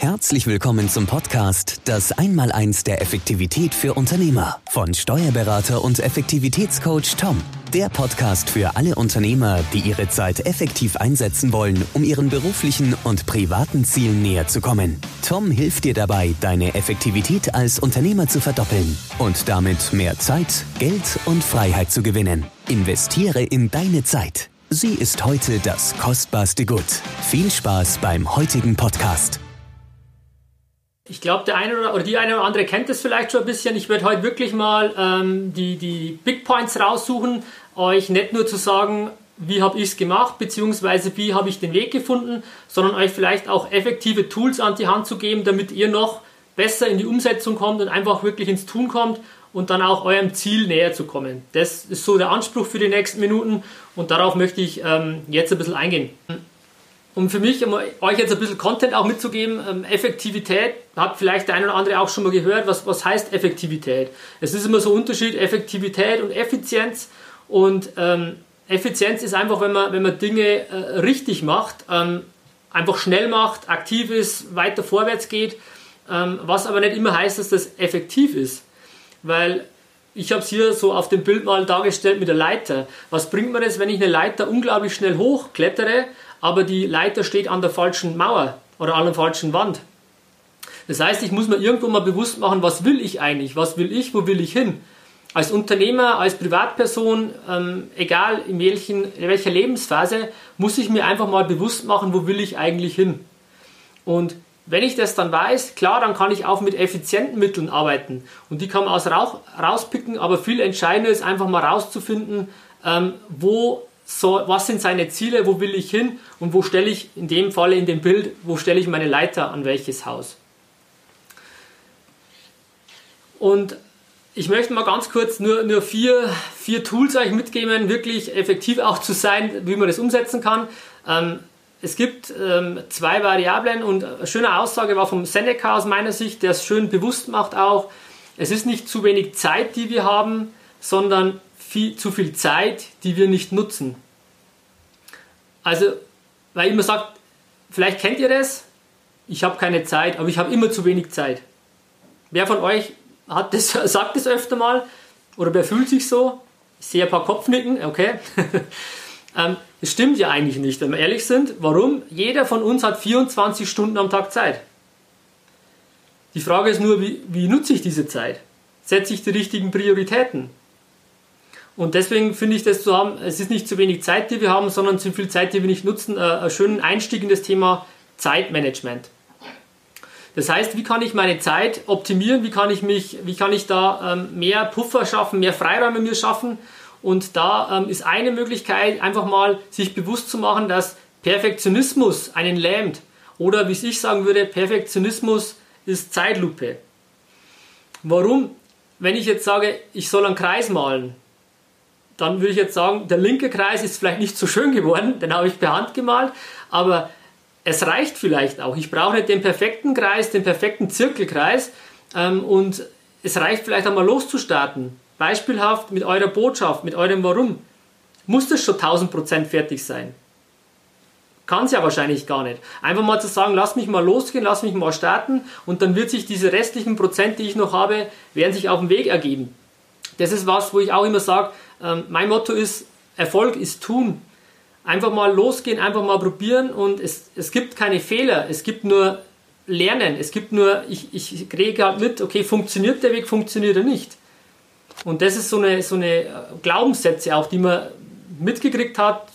Herzlich willkommen zum Podcast Das Einmaleins der Effektivität für Unternehmer von Steuerberater und Effektivitätscoach Tom. Der Podcast für alle Unternehmer, die ihre Zeit effektiv einsetzen wollen, um ihren beruflichen und privaten Zielen näher zu kommen. Tom hilft dir dabei, deine Effektivität als Unternehmer zu verdoppeln und damit mehr Zeit, Geld und Freiheit zu gewinnen. Investiere in deine Zeit. Sie ist heute das kostbarste Gut. Viel Spaß beim heutigen Podcast. Ich glaube, der eine oder, oder, die eine oder andere kennt es vielleicht schon ein bisschen. Ich werde heute wirklich mal ähm, die, die Big Points raussuchen, euch nicht nur zu sagen, wie habe ich es gemacht, beziehungsweise wie habe ich den Weg gefunden, sondern euch vielleicht auch effektive Tools an die Hand zu geben, damit ihr noch besser in die Umsetzung kommt und einfach wirklich ins Tun kommt und dann auch eurem Ziel näher zu kommen. Das ist so der Anspruch für die nächsten Minuten und darauf möchte ich ähm, jetzt ein bisschen eingehen. Um für mich um euch jetzt ein bisschen Content auch mitzugeben, ähm, Effektivität, hat vielleicht der eine oder andere auch schon mal gehört, was, was heißt Effektivität? Es ist immer so ein Unterschied, Effektivität und Effizienz. Und ähm, Effizienz ist einfach, wenn man, wenn man Dinge äh, richtig macht, ähm, einfach schnell macht, aktiv ist, weiter vorwärts geht, ähm, was aber nicht immer heißt, dass das effektiv ist. Weil ich habe es hier so auf dem Bild mal dargestellt mit der Leiter. Was bringt mir das, wenn ich eine Leiter unglaublich schnell hochklettere, aber die Leiter steht an der falschen Mauer oder an der falschen Wand? Das heißt, ich muss mir irgendwo mal bewusst machen, was will ich eigentlich, was will ich, wo will ich hin? als Unternehmer, als Privatperson, ähm, egal in, welchen, in welcher Lebensphase, muss ich mir einfach mal bewusst machen, wo will ich eigentlich hin. Und wenn ich das dann weiß, klar, dann kann ich auch mit effizienten Mitteln arbeiten. Und die kann man aus Rauch, rauspicken, aber viel entscheidender ist einfach mal rauszufinden, ähm, wo so, was sind seine Ziele, wo will ich hin und wo stelle ich in dem Falle in dem Bild, wo stelle ich meine Leiter an welches Haus. Und ich möchte mal ganz kurz nur, nur vier, vier Tools euch mitgeben, wirklich effektiv auch zu sein, wie man das umsetzen kann. Ähm, es gibt ähm, zwei Variablen und eine schöne Aussage war vom Seneca aus meiner Sicht, der es schön bewusst macht auch. Es ist nicht zu wenig Zeit, die wir haben, sondern viel, zu viel Zeit, die wir nicht nutzen. Also, weil immer sagt, vielleicht kennt ihr das, ich habe keine Zeit, aber ich habe immer zu wenig Zeit. Wer von euch hat das, sagt das öfter mal oder wer fühlt sich so? Ich sehe ein paar Kopfnicken, okay. ähm, das stimmt ja eigentlich nicht, wenn wir ehrlich sind. Warum? Jeder von uns hat 24 Stunden am Tag Zeit. Die Frage ist nur, wie, wie nutze ich diese Zeit? Setze ich die richtigen Prioritäten? Und deswegen finde ich das zu haben, es ist nicht zu wenig Zeit, die wir haben, sondern zu viel Zeit, die wir nicht nutzen. Äh, einen schönen Einstieg in das Thema Zeitmanagement. Das heißt, wie kann ich meine Zeit optimieren? Wie kann ich mich, wie kann ich da ähm, mehr Puffer schaffen, mehr Freiräume mir schaffen? Und da ähm, ist eine Möglichkeit, einfach mal sich bewusst zu machen, dass Perfektionismus einen lähmt. Oder wie ich sagen würde, Perfektionismus ist Zeitlupe. Warum? Wenn ich jetzt sage, ich soll einen Kreis malen, dann würde ich jetzt sagen, der linke Kreis ist vielleicht nicht so schön geworden, den habe ich per Hand gemalt, aber es reicht vielleicht auch. Ich brauche nicht den perfekten Kreis, den perfekten Zirkelkreis ähm, und es reicht vielleicht einmal loszustarten. Beispielhaft mit eurer Botschaft, mit eurem Warum. Muss das schon 1000% fertig sein? Kann es ja wahrscheinlich gar nicht. Einfach mal zu sagen, lass mich mal losgehen, lass mich mal starten und dann wird sich diese restlichen Prozent, die ich noch habe, werden sich auf dem Weg ergeben. Das ist was, wo ich auch immer sage, ähm, mein Motto ist, Erfolg ist tun. Einfach mal losgehen, einfach mal probieren und es, es gibt keine Fehler, es gibt nur Lernen, es gibt nur, ich, ich kriege halt mit, okay, funktioniert der Weg, funktioniert er nicht. Und das ist so eine, so eine Glaubenssätze auch, die man mitgekriegt hat,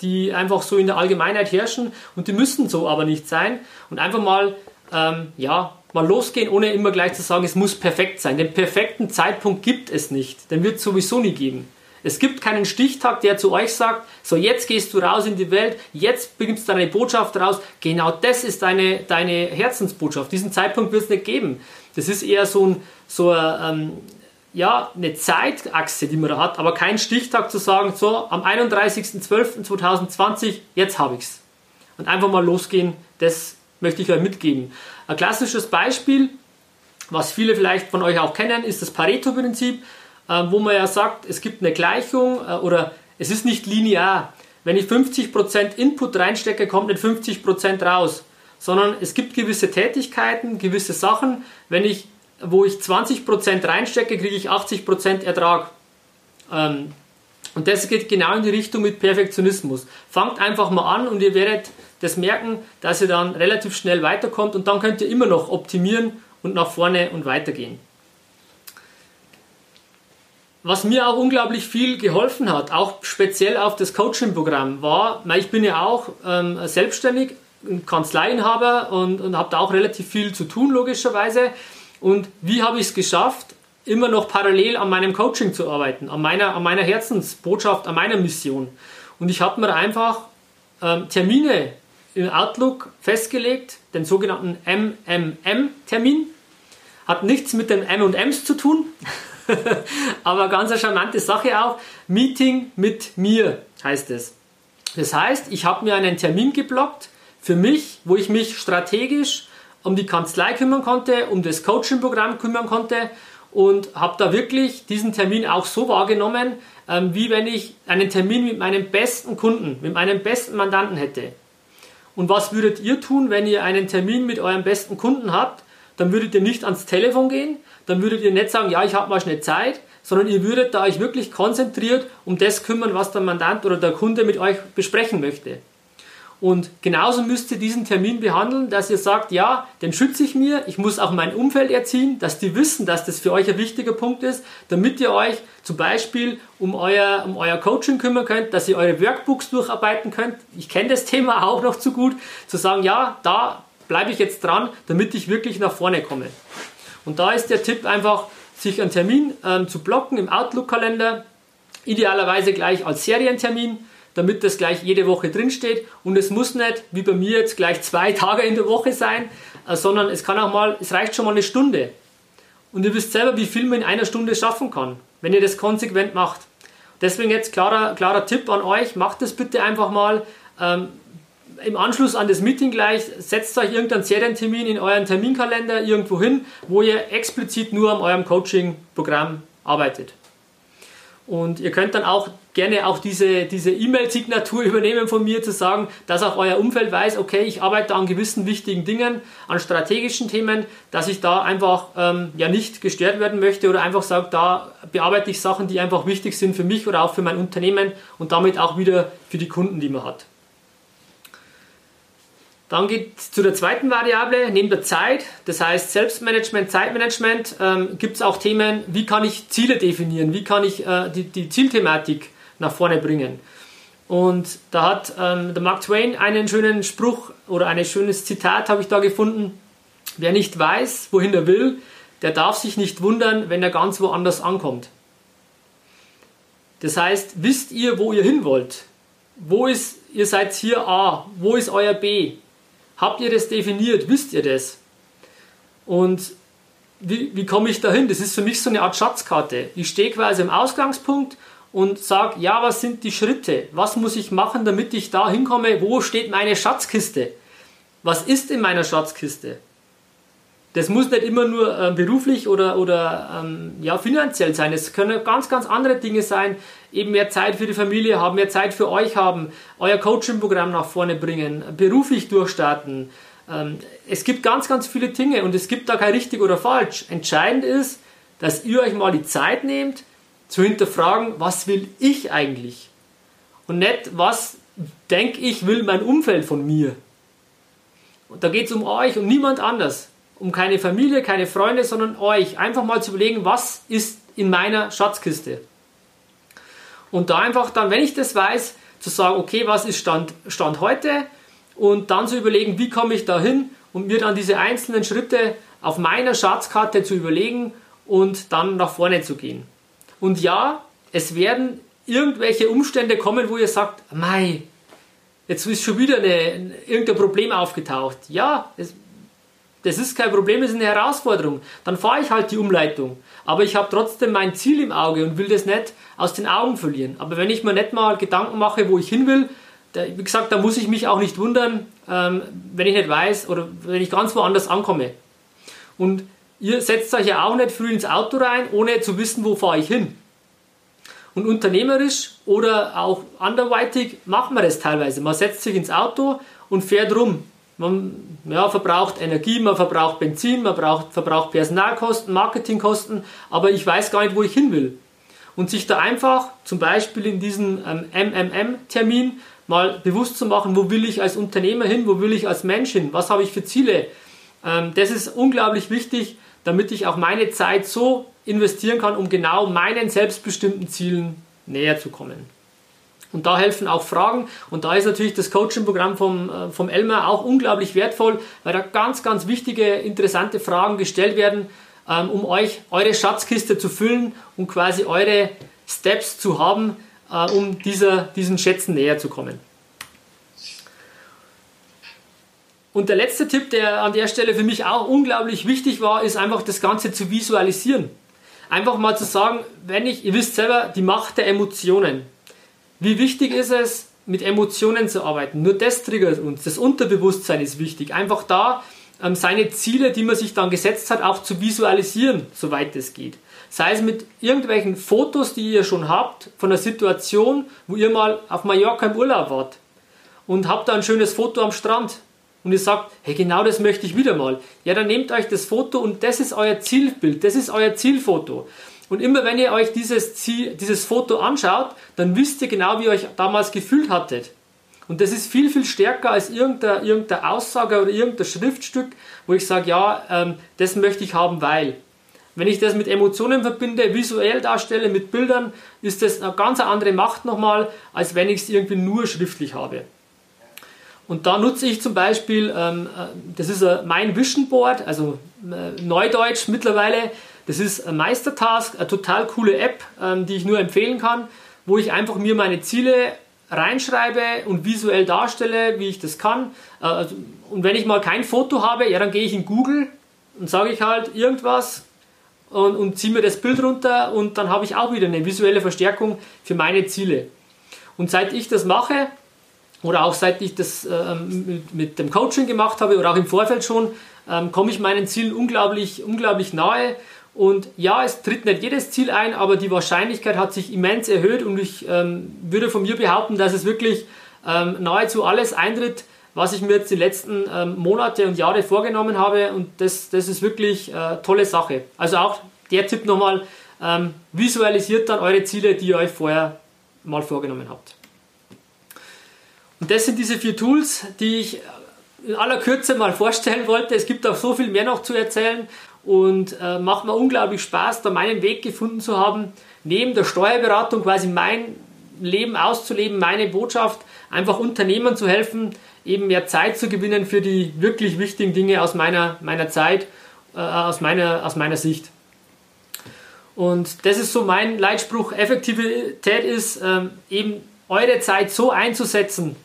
die einfach so in der Allgemeinheit herrschen und die müssen so aber nicht sein. Und einfach mal, ähm, ja, mal losgehen, ohne immer gleich zu sagen, es muss perfekt sein. Den perfekten Zeitpunkt gibt es nicht. Den wird es sowieso nie geben. Es gibt keinen Stichtag, der zu euch sagt, so jetzt gehst du raus in die Welt, jetzt bringst du deine Botschaft raus. Genau das ist deine, deine Herzensbotschaft. Diesen Zeitpunkt wird es nicht geben. Das ist eher so, ein, so ein, ähm, ja, eine Zeitachse, die man da hat, aber kein Stichtag zu sagen, so am 31.12.2020, jetzt habe ich es. Und einfach mal losgehen, das möchte ich euch mitgeben. Ein klassisches Beispiel, was viele vielleicht von euch auch kennen, ist das Pareto-Prinzip. Ähm, wo man ja sagt, es gibt eine Gleichung äh, oder es ist nicht linear. Wenn ich 50% Input reinstecke, kommt nicht 50% raus, sondern es gibt gewisse Tätigkeiten, gewisse Sachen. Wenn ich, wo ich 20% reinstecke, kriege ich 80% Ertrag. Ähm, und das geht genau in die Richtung mit Perfektionismus. Fangt einfach mal an und ihr werdet das merken, dass ihr dann relativ schnell weiterkommt und dann könnt ihr immer noch optimieren und nach vorne und weitergehen. Was mir auch unglaublich viel geholfen hat, auch speziell auf das Coaching-Programm, war, ich bin ja auch ähm, selbstständig, Kanzleiinhaber und, und habe da auch relativ viel zu tun, logischerweise. Und wie habe ich es geschafft, immer noch parallel an meinem Coaching zu arbeiten, an meiner, an meiner Herzensbotschaft, an meiner Mission? Und ich habe mir einfach ähm, Termine im Outlook festgelegt, den sogenannten MMM-Termin. Hat nichts mit den M&Ms zu tun, aber ganz eine charmante Sache auch. Meeting mit mir heißt es. Das heißt, ich habe mir einen Termin geblockt für mich, wo ich mich strategisch um die Kanzlei kümmern konnte, um das Coaching-Programm kümmern konnte und habe da wirklich diesen Termin auch so wahrgenommen, ähm, wie wenn ich einen Termin mit meinem besten Kunden, mit meinem besten Mandanten hätte. Und was würdet ihr tun, wenn ihr einen Termin mit eurem besten Kunden habt? Dann würdet ihr nicht ans Telefon gehen, dann würdet ihr nicht sagen, ja, ich habe mal schnell Zeit, sondern ihr würdet da euch wirklich konzentriert um das kümmern, was der Mandant oder der Kunde mit euch besprechen möchte. Und genauso müsst ihr diesen Termin behandeln, dass ihr sagt, ja, den schütze ich mir, ich muss auch mein Umfeld erziehen, dass die wissen, dass das für euch ein wichtiger Punkt ist, damit ihr euch zum Beispiel um euer, um euer Coaching kümmern könnt, dass ihr eure Workbooks durcharbeiten könnt. Ich kenne das Thema auch noch zu gut, zu sagen, ja, da bleibe ich jetzt dran, damit ich wirklich nach vorne komme. Und da ist der Tipp einfach, sich einen Termin ähm, zu blocken im Outlook-Kalender, idealerweise gleich als Serientermin damit das gleich jede Woche drinsteht. Und es muss nicht, wie bei mir jetzt, gleich zwei Tage in der Woche sein, äh, sondern es kann auch mal, es reicht schon mal eine Stunde. Und ihr wisst selber, wie viel man in einer Stunde schaffen kann, wenn ihr das konsequent macht. Deswegen jetzt klarer, klarer Tipp an euch, macht das bitte einfach mal. Ähm, Im Anschluss an das Meeting gleich, setzt euch irgendeinen Serientermin in euren Terminkalender irgendwo hin, wo ihr explizit nur an eurem Coaching-Programm arbeitet. Und ihr könnt dann auch gerne auch diese, E-Mail-Signatur übernehmen von mir, zu sagen, dass auch euer Umfeld weiß, okay, ich arbeite an gewissen wichtigen Dingen, an strategischen Themen, dass ich da einfach ähm, ja nicht gestört werden möchte oder einfach sage, da bearbeite ich Sachen, die einfach wichtig sind für mich oder auch für mein Unternehmen und damit auch wieder für die Kunden, die man hat. Dann geht es zu der zweiten Variable, neben der Zeit, das heißt Selbstmanagement, Zeitmanagement, ähm, gibt es auch Themen, wie kann ich Ziele definieren, wie kann ich äh, die, die, Zielthematik nach vorne bringen. Und da hat ähm, der Mark Twain einen schönen Spruch oder ein schönes Zitat habe ich da gefunden. Wer nicht weiß, wohin er will, der darf sich nicht wundern, wenn er ganz woanders ankommt. Das heißt, wisst ihr, wo ihr hin wollt? Wo ist, ihr seid hier A, wo ist euer B? Habt ihr das definiert? Wisst ihr das? Und wie, wie komme ich dahin? Das ist für mich so eine Art Schatzkarte. Ich stehe quasi im Ausgangspunkt und sage, ja, was sind die Schritte? Was muss ich machen, damit ich da hinkomme? Wo steht meine Schatzkiste? Was ist in meiner Schatzkiste? Das muss nicht immer nur äh, beruflich oder, oder ähm, ja, finanziell sein. Es können ganz, ganz andere Dinge sein. Eben mehr Zeit für die Familie haben, mehr Zeit für euch haben, euer Coaching-Programm nach vorne bringen, beruflich durchstarten. Ähm, es gibt ganz, ganz viele Dinge und es gibt da kein richtig oder falsch. Entscheidend ist, dass ihr euch mal die Zeit nehmt, zu hinterfragen, was will ich eigentlich? Und nicht, was denke ich, will mein Umfeld von mir. Und da geht es um euch und niemand anders um keine Familie, keine Freunde, sondern euch. Einfach mal zu überlegen, was ist in meiner Schatzkiste. Und da einfach dann, wenn ich das weiß, zu sagen, okay, was ist Stand, Stand heute und dann zu überlegen, wie komme ich da hin und mir dann diese einzelnen Schritte auf meiner Schatzkarte zu überlegen und dann nach vorne zu gehen. Und ja, es werden irgendwelche Umstände kommen, wo ihr sagt, mei, jetzt ist schon wieder eine, irgendein Problem aufgetaucht. Ja, es, das ist kein Problem, das ist eine Herausforderung. Dann fahre ich halt die Umleitung. Aber ich habe trotzdem mein Ziel im Auge und will das nicht aus den Augen verlieren. Aber wenn ich mir nicht mal Gedanken mache, wo ich hin will, da, wie gesagt, da muss ich mich auch nicht wundern, ähm, wenn ich nicht weiß oder wenn ich ganz woanders ankomme. Und ihr setzt euch ja auch nicht früh ins Auto rein, ohne zu wissen, wo fahre ich hin. Und unternehmerisch oder auch anderweitig macht man das teilweise. Man setzt sich ins Auto und fährt rum man ja, verbraucht Energie, man verbraucht Benzin, man braucht, verbraucht Personalkosten, Marketingkosten, aber ich weiß gar nicht, wo ich hin will. Und sich da einfach zum Beispiel in diesem ähm, MMM-Termin mal bewusst zu machen, wo will ich als Unternehmer hin, wo will ich als Mensch hin, was habe ich für Ziele. Ähm, das ist unglaublich wichtig, damit ich auch meine Zeit so investieren kann, um genau meinen selbstbestimmten Zielen näher zu kommen. Und da helfen auch Fragen. Und da ist natürlich das Coaching-Programm vom, äh, vom Elmer auch unglaublich wertvoll, weil da ganz, ganz wichtige, interessante Fragen gestellt werden, ähm, um euch eure Schatzkiste zu füllen und quasi eure Steps zu haben, äh, um dieser, diesen Schätzen näher zu kommen. Und der letzte Tipp, der an der Stelle für mich auch unglaublich wichtig war, ist einfach das Ganze zu visualisieren. Einfach mal zu sagen, wenn ich, ihr wisst selber, die Macht der Emotionen. Wie wichtig ist es, mit Emotionen zu arbeiten? Nur das triggert uns. Das Unterbewusstsein ist wichtig. Einfach da ähm, seine Ziele, die man sich dann gesetzt hat, auch zu visualisieren, soweit es geht. Sei es mit irgendwelchen Fotos, die ihr schon habt, von der Situation, wo ihr mal auf Mallorca im Urlaub wart und habt da ein schönes Foto am Strand und ihr sagt, hey, genau das möchte ich wieder mal. Ja, dann nehmt euch das Foto und das ist euer Zielbild, das ist euer Zielfoto. Und immer wenn ihr euch dieses, Ziel, dieses Foto anschaut, dann wisst ihr genau, wie ihr euch damals gefühlt hattet. Und das ist viel, viel stärker als irgendeine, irgendeine Aussage oder irgendein Schriftstück, wo ich sage, ja, ähm, das möchte ich haben, weil. Wenn ich das mit Emotionen verbinde, visuell darstelle, mit Bildern, ist das eine ganz andere Macht nochmal, als wenn ich es irgendwie nur schriftlich habe. Und da nutze ich zum Beispiel, ähm, äh, das ist mein Vision Board, also äh, Neudeutsch mittlerweile, das ist ein Meistertask, eine total coole App, ähm, die ich nur empfehlen kann, wo ich einfach mir meine Ziele reinschreibe und visuell darstelle, wie ich das kann. Äh, also, und wenn ich mal kein Foto habe, ja, dann gehe ich in Google und sage ich halt irgendwas und, und ziehe mir das Bild runter und dann habe ich auch wieder eine visuelle Verstärkung für meine Ziele. Und seit ich das mache, oder auch seit ich das ähm, mit, mit, dem Coaching gemacht habe oder auch im Vorfeld schon, ähm, komme ich meinen Zielen unglaublich, unglaublich nahe und ja, es tritt nicht jedes Ziel ein, aber die Wahrscheinlichkeit hat sich immens erhöht und ich ähm, würde von mir behaupten, dass es wirklich ähm, nahezu alles eintritt, was ich mir jetzt die letzten ähm, Monate und Jahre vorgenommen habe und das, das ist wirklich äh, tolle Sache. Also auch der Tipp nochmal, ähm, visualisiert dann eure Ziele, die ihr euch vorher mal vorgenommen habt. Und das sind diese vier Tools, die ich in aller Kürze mal vorstellen wollte. Es gibt auch so viel mehr noch zu erzählen, und äh, macht mir unglaublich Spaß, da meinen Weg gefunden zu haben, neben der Steuerberatung quasi mein Leben auszuleben, meine Botschaft, einfach Unternehmern zu helfen, eben mehr Zeit zu gewinnen für die wirklich wichtigen Dinge aus meiner, meiner Zeit, äh, aus, meiner, aus meiner Sicht. Und das ist so mein Leitspruch, Effektivität ist ähm, eben eure Zeit so einzusetzen,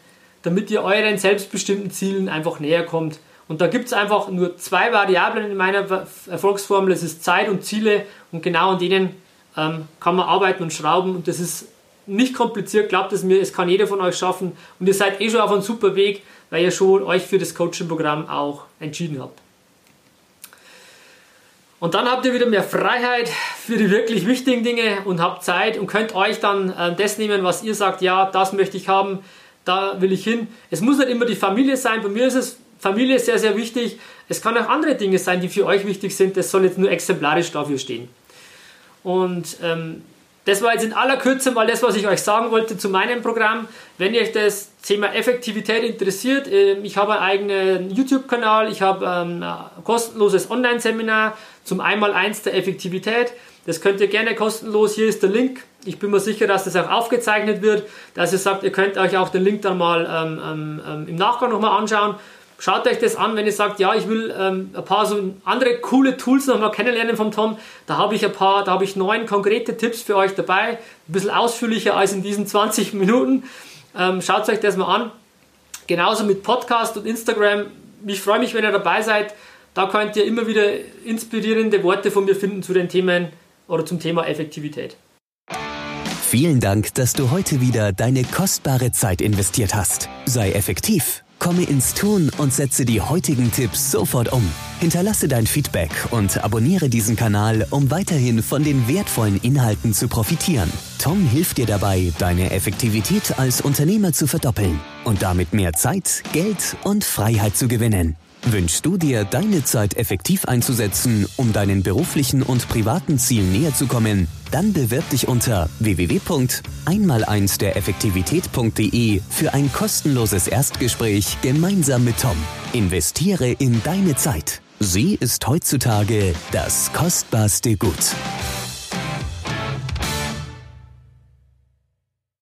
damit ihr euren selbstbestimmten Zielen einfach näher kommt. Und da gibt es einfach nur zwei Variablen in meiner Erfolgsformel. Das ist Zeit und Ziele und genau an denen ähm, kann man arbeiten und schrauben und das ist nicht kompliziert, glaubt es mir, es kann jeder von euch schaffen und ihr seid eh schon auf einem super Weg, weil ihr schon euch für das Coaching-Programm auch entschieden habt. Und dann habt ihr wieder mehr Freiheit für die wirklich wichtigen Dinge und habt Zeit und könnt euch dann äh, das nehmen, was ihr sagt, ja, das möchte ich haben, da will ich hin. Es muss nicht immer die Familie sein, bei mir ist es Familie sehr, sehr wichtig. Es kann auch andere Dinge sein, die für euch wichtig sind. Das soll jetzt nur exemplarisch dafür stehen. Und ähm, das war jetzt in aller Kürze mal das, was ich euch sagen wollte zu meinem Programm. Wenn euch das Thema Effektivität interessiert, äh, ich habe einen eigenen YouTube-Kanal, ich habe ähm, ein kostenloses Online-Seminar zum Einmaleins der Effektivität. Das könnt ihr gerne kostenlos, hier ist der Link. Ich bin mir sicher, dass das auch aufgezeichnet wird, dass ihr sagt, ihr könnt euch auch den Link dann mal ähm, ähm, ähm im Nachgang nochmal anschauen. Schaut euch das an, wenn ihr sagt, ja, ich will ähm, ein paar so andere coole Tools nochmal kennenlernen vom Tom. Da habe ich ein paar, da habe ich neun konkrete Tipps für euch dabei. Ein bisschen ausführlicher als in diesen 20 Minuten. Ähm, schaut euch das mal an. Genauso mit Podcast und Instagram. Ich freue mich, wenn ihr dabei seid. Da könnt ihr immer wieder inspirierende Worte von mir finden zu den Themen oder zum Thema Effektivität. Vielen Dank, dass du heute wieder deine kostbare Zeit investiert hast. Sei effektiv Komme ins Tun und setze die heutigen Tipps sofort um. Hinterlasse dein Feedback und abonniere diesen Kanal, um weiterhin von den wertvollen Inhalten zu profitieren. Tom hilft dir dabei, deine Effektivität als Unternehmer zu verdoppeln und damit mehr Zeit, Geld und Freiheit zu gewinnen. Wünschst du dir, deine Zeit effektiv einzusetzen, um deinen beruflichen und privaten Zielen näher zu kommen? Dann bewirb dich unter www.einmal1 der Effektivität.de für ein kostenloses Erstgespräch gemeinsam mit Tom. Investiere in deine Zeit. Sie ist heutzutage das kostbarste Gut.